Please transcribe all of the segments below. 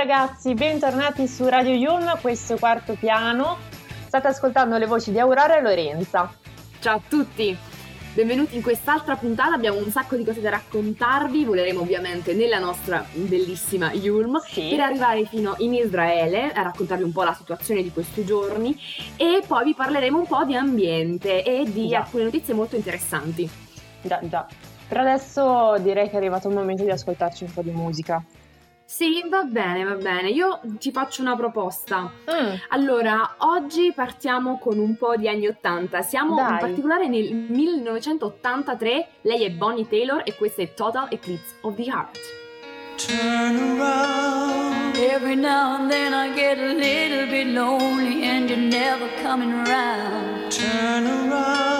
ragazzi, bentornati su Radio Yulm, questo quarto piano. State ascoltando le voci di Aurora e Lorenza. Ciao a tutti! Benvenuti in quest'altra puntata, abbiamo un sacco di cose da raccontarvi, voleremo ovviamente nella nostra bellissima Yulm sì. per arrivare fino in Israele a raccontarvi un po' la situazione di questi giorni e poi vi parleremo un po' di ambiente e di già. alcune notizie molto interessanti. Già, già. Per adesso direi che è arrivato il momento di ascoltarci un po' di musica. Sì, va bene, va bene. Io ti faccio una proposta. Mm. Allora, oggi partiamo con un po' di anni 80. Siamo Dai. in particolare nel 1983. Lei è Bonnie Taylor e questa è Total Eclipse of the Heart. Turn around. Every now and then I get a little bit lonely and you're never coming around. Turn around.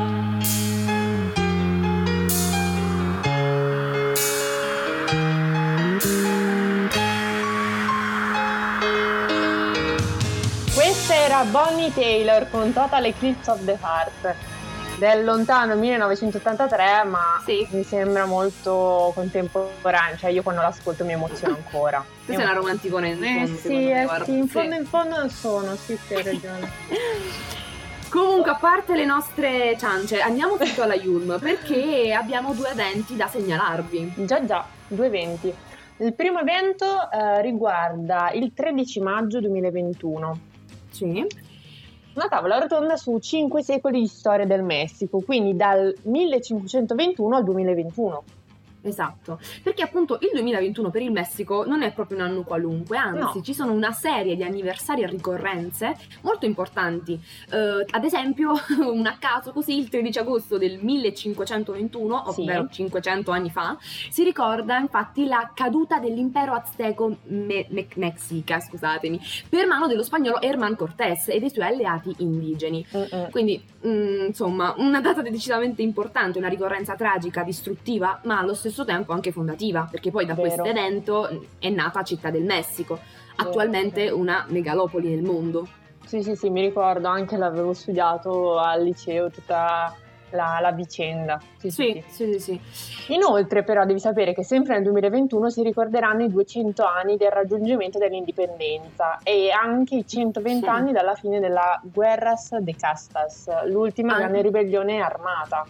Era Bonnie Taylor con Total Eclipse of the Heart del lontano 1983 ma sì. mi sembra molto contemporaneo cioè io quando l'ascolto mi emoziono ancora tu sei una romanticona in eh, sì, eh, sì, in fondo in fondo non sono sì sì hai ragione Comunque, a parte le nostre ciance, andiamo tutto alla Yulm perché abbiamo due eventi da segnalarvi. Già, già, due eventi. Il primo evento eh, riguarda il 13 maggio 2021 sì. Una tavola rotonda su cinque secoli di storia del Messico, quindi dal 1521 al 2021. Esatto, perché appunto il 2021 per il Messico non è proprio un anno qualunque, anzi no. ci sono una serie di anniversari e ricorrenze molto importanti. Uh, ad esempio, un a caso così, il 13 agosto del 1521, ovvero sì. 500 anni fa, si ricorda infatti la caduta dell'impero azteco me- me- mexica, scusatemi, per mano dello spagnolo Herman Cortés e dei suoi alleati indigeni. Uh-uh. Quindi, mh, mm, insomma, una data decisamente importante, una ricorrenza tragica, distruttiva, ma allo stesso stesso tempo anche fondativa, perché poi da questo evento è nata Città del Messico, attualmente una megalopoli nel mondo. Sì, sì, sì, mi ricordo, anche l'avevo studiato al liceo, tutta la, la vicenda. Sì sì, sì, sì, sì. Inoltre, però, devi sapere che sempre nel 2021 si ricorderanno i 200 anni del raggiungimento dell'indipendenza e anche i 120 anni dalla fine della Guerras de Castas, l'ultima grande ribellione armata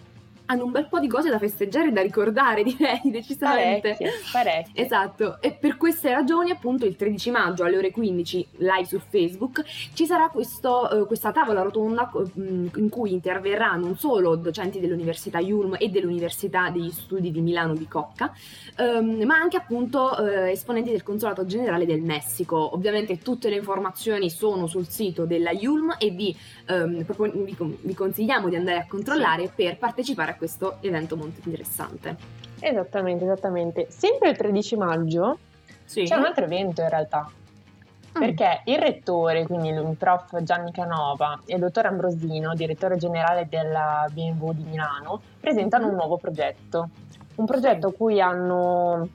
hanno un bel po' di cose da festeggiare e da ricordare, direi, decisamente. Parecchie, parecchie. Esatto, e per queste ragioni, appunto, il 13 maggio alle ore 15, live su Facebook, ci sarà questo, uh, questa tavola rotonda in cui interverranno non solo docenti dell'Università Yulm e dell'Università degli Studi di Milano Bicocca, um, ma anche appunto uh, esponenti del Consolato Generale del Messico. Ovviamente tutte le informazioni sono sul sito della Yulm e vi, um, propon- vi, vi consigliamo di andare a controllare sì. per partecipare a questo evento molto interessante. Esattamente, esattamente. Sempre il 13 maggio sì. c'è un altro evento in realtà. Mm. Perché il rettore, quindi il prof Gianni Canova e il dottor Ambrosino, direttore generale della BMW di Milano, presentano mm. un nuovo progetto. Un progetto a cui hanno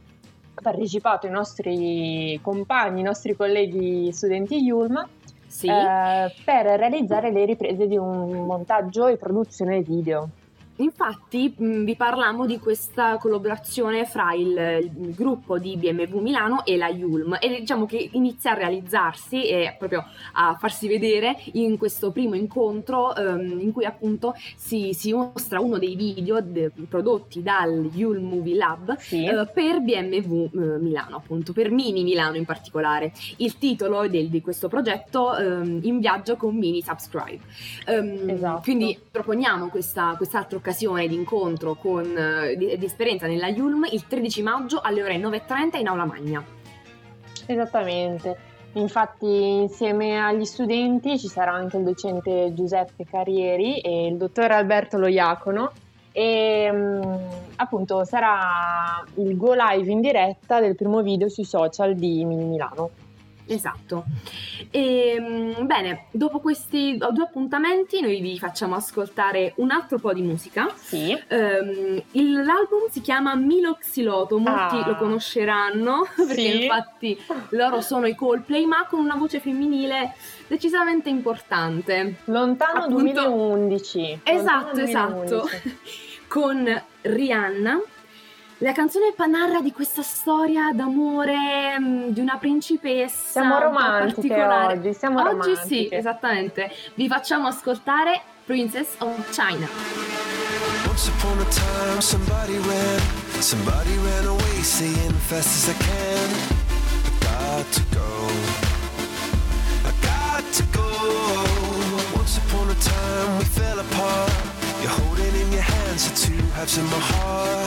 partecipato i nostri compagni, i nostri colleghi studenti Yulm sì. eh, per realizzare le riprese di un montaggio e produzione video. Infatti mh, vi parlammo di questa collaborazione fra il, il, gruppo di BMW Milano e la Yulm e diciamo che inizia a realizzarsi e proprio a farsi vedere in questo primo incontro um, in cui appunto si, si, mostra uno dei video de, prodotti dal Yulm Movie Lab sì. uh, per BMW eh, Milano appunto, per Mini Milano in particolare. Il titolo del, di questo progetto um, In viaggio con Mini Subscribe. Um, esatto. Quindi proponiamo questa, quest'altro occasione di incontro con, eh, di, di, esperienza nella Yulm il 13 maggio alle ore 9.30 in Aula Magna. Esattamente. Infatti insieme agli studenti ci sarà anche il docente Giuseppe Carrieri e il dottore Alberto Loiacono e um, appunto sarà il go live in diretta del primo video sui social di Mini Milano. Esatto. E, ehm, bene, dopo questi due appuntamenti noi vi facciamo ascoltare un altro po' di musica. Sì. Um, il, l'album si chiama Miloxiloto, molti ah. lo conosceranno perché sì. infatti loro sono i Coldplay ma con una voce femminile decisamente importante. Lontano Appunto, 2011. Esatto, Lontano 2011. esatto. con Rihanna la canzone narra di questa storia d'amore mm, di una principessa. Siamo romantiche oggi, siamo oggi romantiche. sì, esattamente. Vi facciamo ascoltare Princess of China. Once upon a time somebody ran, somebody ran away saying fast as I can. I got to go. I got to go. Once upon a time we fell apart. You're holding in your hands the two halves of my heart.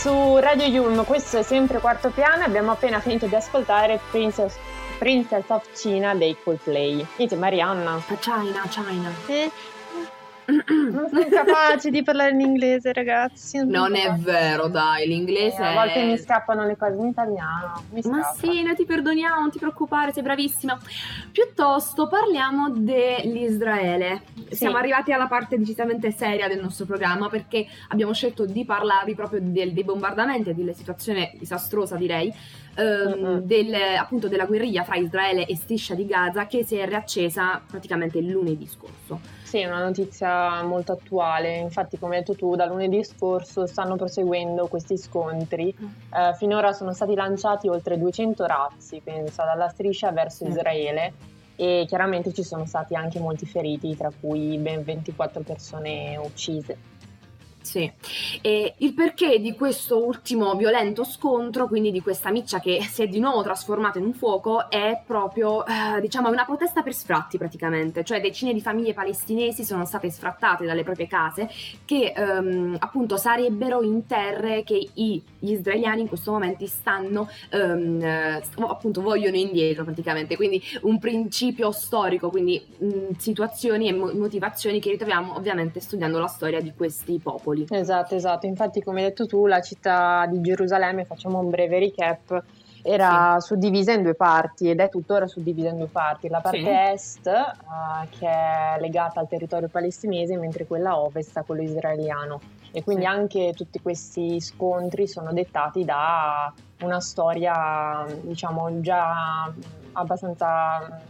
Su Radio Yulm, questo è sempre quarto piano abbiamo appena finito di ascoltare Princess, Princess of China dei Coldplay. Sono Marianna. China, China. Eh, non sono capace di parlare in inglese, ragazzi. Non, non è vero, dai, l'inglese. Eh, a volte mi scappano le cose in italiano. Ma sì, noi ti perdoniamo, non ti preoccupare, sei bravissima. Piuttosto parliamo dell'Israele. Sì. Siamo arrivati alla parte decisamente seria del nostro programma perché abbiamo scelto di parlarvi proprio del, dei bombardamenti e della situazione disastrosa, direi, ehm, del, appunto della guerriglia fra Israele e Striscia di Gaza che si è riaccesa praticamente lunedì scorso. Sì, è una notizia molto attuale, infatti come hai detto tu da lunedì scorso stanno proseguendo questi scontri, mm. eh, finora sono stati lanciati oltre 200 razzi, pensa, dalla striscia verso. Israele e chiaramente ci sono stati anche molti feriti, tra cui ben 24 persone uccise. Sì, e il perché di questo ultimo violento scontro, quindi di questa miccia che si è di nuovo trasformata in un fuoco, è proprio, eh, diciamo, una protesta per sfratti praticamente, cioè decine di famiglie palestinesi sono state sfrattate dalle proprie case che ehm, appunto sarebbero in terre che i, gli israeliani in questo momento stanno, ehm, appunto, vogliono indietro praticamente, quindi un principio storico, quindi mh, situazioni e mo- motivazioni che ritroviamo ovviamente studiando la storia di questi popoli. Esatto, esatto. Infatti, come hai detto tu, la città di Gerusalemme, facciamo un breve recap, era sì. suddivisa in due parti ed è tuttora suddivisa in due parti. La parte sì. est, uh, che è legata al territorio palestinese, mentre quella ovest a quello israeliano. E quindi sì. anche tutti questi scontri sono dettati da una storia, diciamo, già abbastanza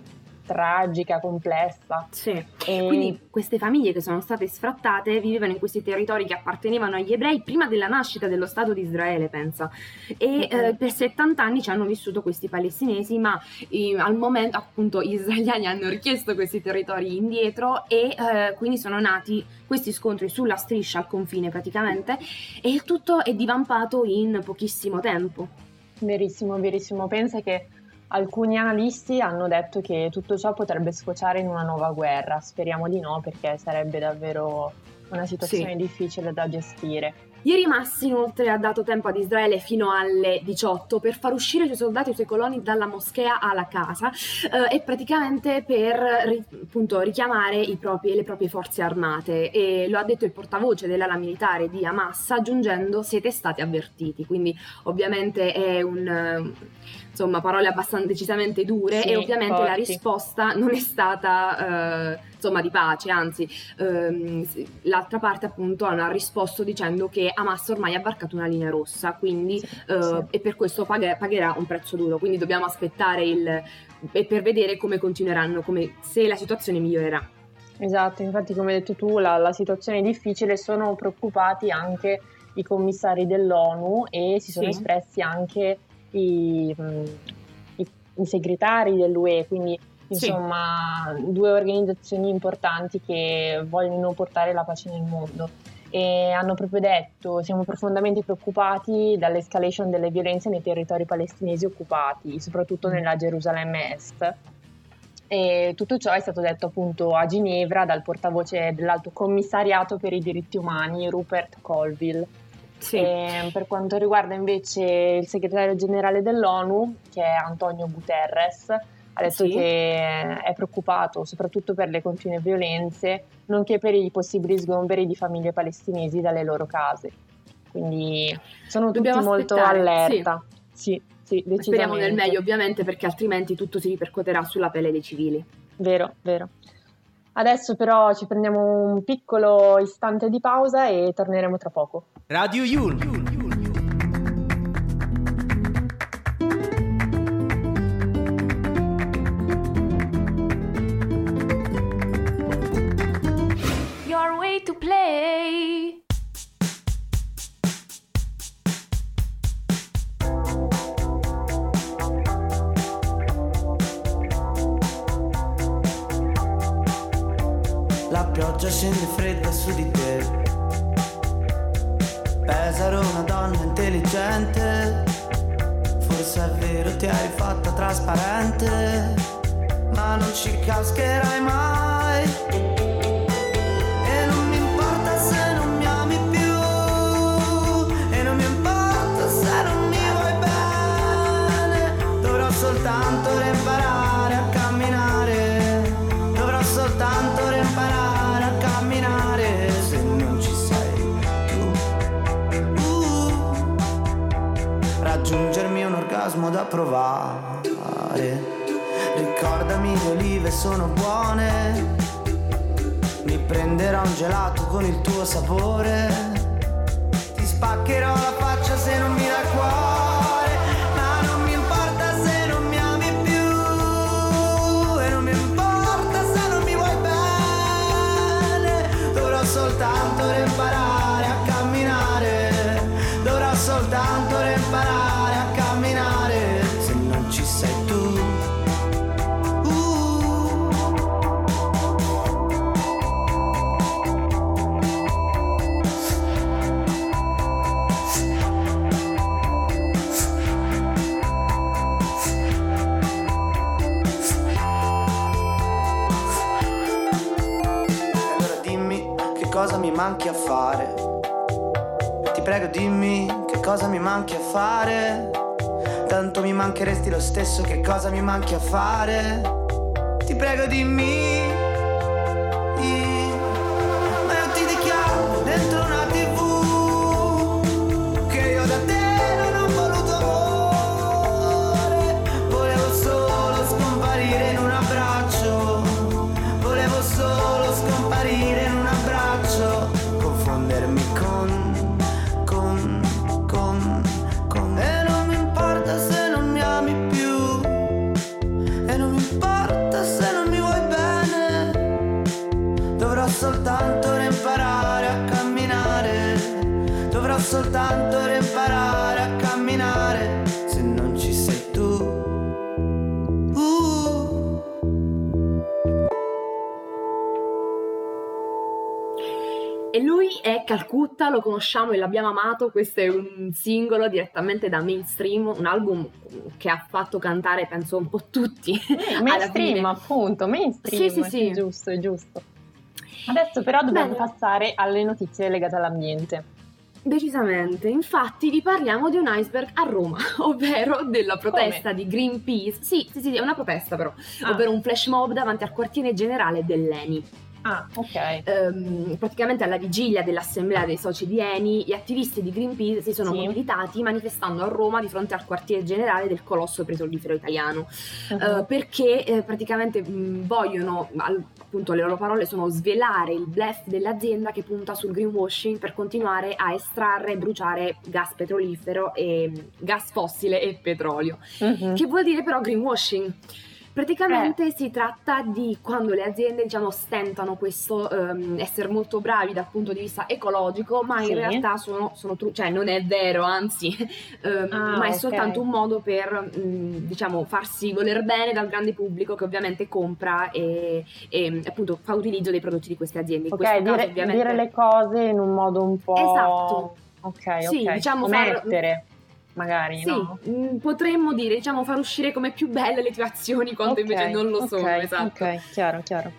tragica, complessa. Sì. E... Quindi queste famiglie che sono state sfrattate vivevano in questi territori che appartenevano agli ebrei prima della nascita dello Stato di Israele, pensa. E uh-huh. eh, per 70 anni ci hanno vissuto questi palestinesi, ma eh, al momento appunto gli israeliani hanno richiesto questi territori indietro e eh, quindi sono nati questi scontri sulla striscia al confine praticamente e il tutto è divampato in pochissimo tempo. Verissimo, verissimo. Pensa che Alcuni analisti hanno detto che tutto ciò potrebbe sfociare in una nuova guerra, speriamo di no perché sarebbe davvero una situazione sì. difficile da gestire. Ieri Massi inoltre ha dato tempo ad Israele fino alle 18 per far uscire i suoi soldati e i suoi coloni dalla moschea alla casa eh, e praticamente per ri, appunto, richiamare propri, le proprie forze armate e lo ha detto il portavoce dell'ala militare di Hamas aggiungendo siete stati avvertiti quindi ovviamente è un insomma parole abbastanza decisamente dure sì, e ovviamente forti. la risposta non è stata eh, insomma di pace, anzi ehm, l'altra parte appunto hanno risposto dicendo che Hamas ormai ha varcato una linea rossa, quindi sì, eh, sì. e per questo paghe, pagherà un prezzo duro, quindi dobbiamo aspettare il, per vedere come continueranno, come, se la situazione migliorerà. Esatto, infatti come hai detto tu la, la situazione è difficile, sono preoccupati anche i commissari dell'ONU e si sono sì. espressi anche i, i, i segretari dell'UE, quindi insomma sì. due organizzazioni importanti che vogliono portare la pace nel mondo e hanno proprio detto siamo profondamente preoccupati dall'escalation delle violenze nei territori palestinesi occupati, soprattutto mm. nella Gerusalemme Est. E tutto ciò è stato detto appunto a Ginevra dal portavoce dell'Alto Commissariato per i diritti umani Rupert Colville. Sì. per quanto riguarda invece il segretario generale dell'ONU, che è Antonio Guterres, ha detto sì. che è preoccupato soprattutto per le continue violenze, nonché per i possibili sgomberi di famiglie palestinesi dalle loro case. Quindi sono Dobbiamo tutti molto allerta. Sì. Sì, sì Speriamo nel meglio ovviamente perché altrimenti tutto si ripercuoterà sulla pelle dei civili. Vero, vero. Adesso però ci prendiamo un piccolo istante di pausa e torneremo tra poco. Radio Yul. Fredda su di te. Pesaro una donna intelligente, forse è vero ti hai fatta trasparente, ma non ci cascherai mai. Da provare. Ricordami le olive sono buone. Mi prenderò un gelato con il tuo sapore. Ti spaccherò la faccia se non mi dai mancheresti lo stesso che cosa mi manchi a fare. Ti prego dimmi. Soltanto imparare a camminare. Se non ci sei tu. Uh. E lui è Calcutta, lo conosciamo e l'abbiamo amato, questo è un singolo direttamente da mainstream, un album che ha fatto cantare penso un po' tutti. Mainstream appunto, mainstream, Sì, sì, sì. è giusto, è giusto. Adesso però dobbiamo Bene. passare alle notizie legate all'ambiente. Decisamente, infatti vi parliamo di un iceberg a Roma, ovvero della protesta di Greenpeace. Sì, sì, sì, è una protesta però, Ah. ovvero un flash mob davanti al quartiere generale dell'ENI. Ah, ok. Ehm, praticamente alla vigilia dell'assemblea dei soci di Eni, gli attivisti di Greenpeace si sono Sì. mobilitati manifestando a Roma di fronte al quartiere generale del colosso petrolifero italiano. Mhm. Eh, perché eh, praticamente mh, vogliono, appunto le loro parole sono svelare il bluff dell'azienda che punta sul greenwashing per continuare a estrarre e bruciare gas petrolifero e gas fossile e petrolio. Mhm. Che vuol dire però greenwashing? Praticamente si tratta di quando le aziende diciamo stentano questo ehm, essere molto bravi dal punto di vista ecologico, ma Sì. in realtà sono, sono tru- cioè non è vero, anzi, ehm, Ah, ma è ok. soltanto un modo per mh, diciamo farsi voler bene dal grande pubblico che ovviamente compra e, e, appunto fa utilizzo dei prodotti di queste aziende. In Ok, questo dire, caso ovviamente dire le cose in un modo un po'... Esatto. Ok, Sì, ok. diciamo far- Mettere, magari, Sì, no? mh, potremmo dire, diciamo, far uscire come più belle le tue azioni quando Ok, invece non lo sono, ok, esatto. Ok, chiaro, chiaro.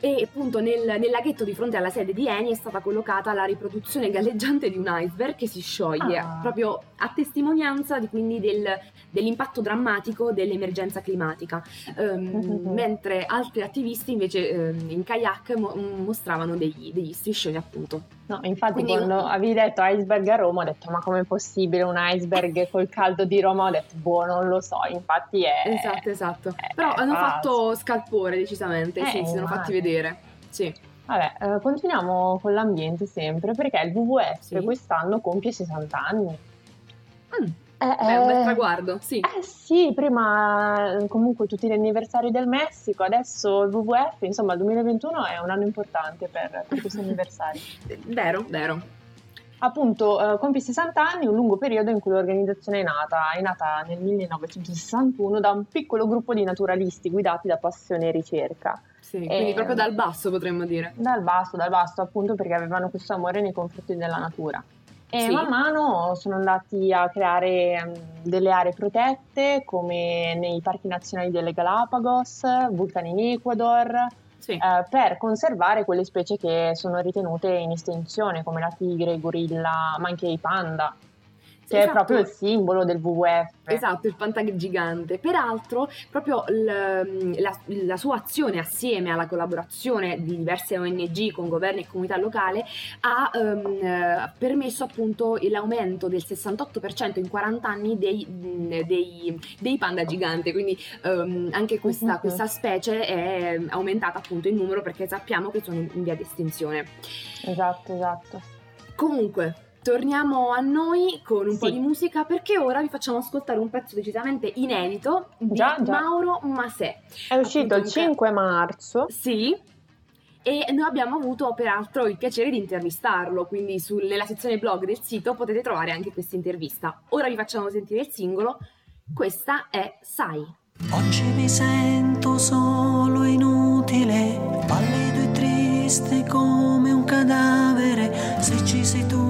E appunto nel, nel laghetto di fronte alla sede di Eni è stata collocata la riproduzione galleggiante di un iceberg che si scioglie, Ah. proprio a testimonianza di, quindi del- dell'impatto drammatico dell'emergenza climatica. Ehm, Mhm. Mentre altri attivisti invece ehm, in kayak mo- mostravano degli, degli striscioni appunto. No, infatti Quindi- quando avevi detto iceberg a Roma ho detto ma com'è possibile un iceberg col caldo di Roma? Ho detto boh, non lo so, infatti è... Esatto, esatto. eh, Però è hanno falso. fatto scalpore decisamente, Eh, sì, si sono fatti vedere. Sì. Vabbè, eh, continuiamo con l'ambiente sempre perché il WWF Sì. quest'anno compie 60 anni. Mm, Eh, Beh, un bel eh, traguardo, sì. Eh sì, prima eh, comunque tutti gli anniversari del Messico, adesso il WWF, insomma il 2021 è un anno importante per, per questi anniversari. Vero, vero. Appunto, eh, compie 60 anni, un lungo periodo in cui l'organizzazione è nata, è nata nel 1961 da un piccolo gruppo di naturalisti guidati da passione e ricerca. Sì, quindi Eh, proprio dal basso potremmo dire. Dal basso, dal basso, appunto perché avevano questo amore nei confronti della natura. E Sì. man mano sono andati a creare mm, delle aree protette come nei parchi nazionali delle Galapagos, vulcani in Ecuador, Sì. eh, per conservare quelle specie che sono ritenute in estinzione come la tigre, il gorilla, ma anche i panda. Che esatto. è proprio il simbolo del WWF. Esatto, il pantagigante. Peraltro, proprio l, la, la, sua azione assieme alla collaborazione di diverse ONG con governi e comunità locali ha um, permesso appunto l'aumento del 68% in 40 anni dei, dei, dei panda giganti, quindi um, anche questa, uh-huh. questa, specie è aumentata appunto in numero perché sappiamo che sono in via di estinzione. Esatto, esatto. Comunque, Torniamo a noi con un sì. po' di musica perché ora vi facciamo ascoltare un pezzo decisamente inedito di già, già. Mauro Masè. È uscito il 5 marzo. Sì, e noi abbiamo avuto peraltro il piacere di intervistarlo, quindi sul, nella sezione blog del sito potete trovare anche questa intervista. Ora vi facciamo sentire il singolo, questa è Sai. Oggi mi sento solo inutile, pallido e triste come un cadavere, se ci sei tu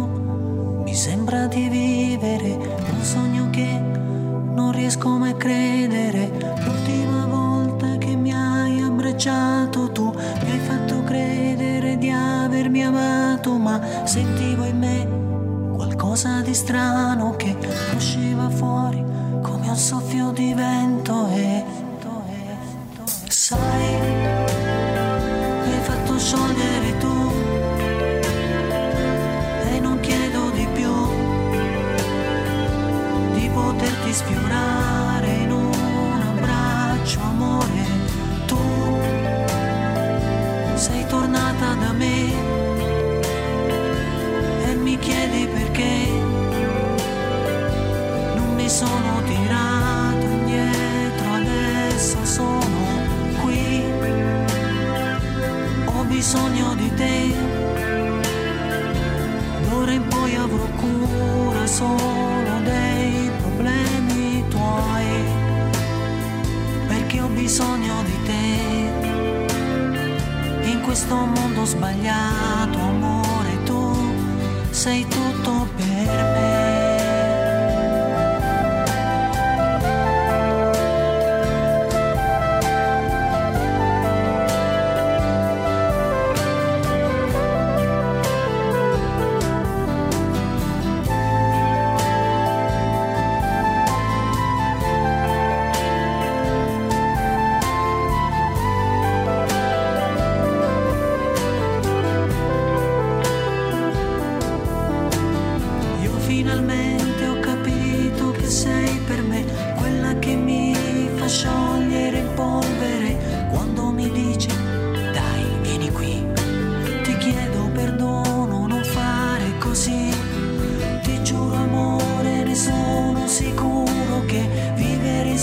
mi sembra di vivere un sogno che non riesco mai a credere. L'ultima volta che mi hai abbracciato tu mi hai fatto credere di avermi amato, ma sentivo in me qualcosa di strano che usciva fuori come un soffio di vento e sai, mi hai fatto sciogliere sei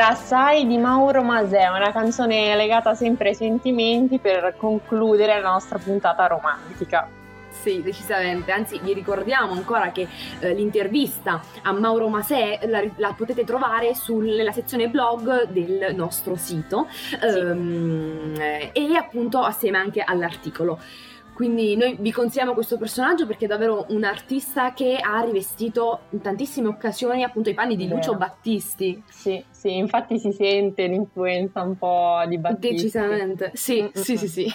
era Sai di Mauro Masè, una canzone legata sempre ai sentimenti per concludere la nostra puntata romantica. Sì, decisamente. Anzi, vi ricordiamo ancora che eh, l'intervista a Mauro Masè la, la potete trovare sulla sezione blog del nostro sito sì. ehm, e appunto assieme anche all'articolo. Quindi noi vi consigliamo questo personaggio perché è davvero un artista che ha rivestito in tantissime occasioni appunto i panni di Lucio Battisti. Sì, sì, infatti si sente l'influenza un po' di Battisti. Decisamente, sì, mm-hmm. sì, sì, sì.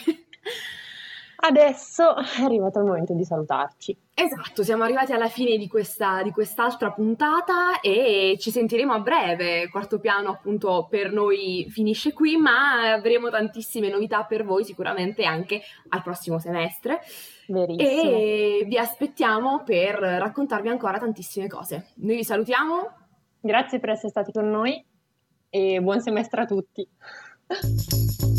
Adesso è arrivato il momento di salutarci. Esatto, siamo arrivati alla fine di, questa, di quest'altra puntata e ci sentiremo a breve. Quarto piano appunto per noi finisce qui, ma avremo tantissime novità per voi sicuramente anche al prossimo semestre. Verissimo. E vi aspettiamo per raccontarvi ancora tantissime cose. Noi vi salutiamo. Grazie per essere stati con noi e buon semestre a tutti.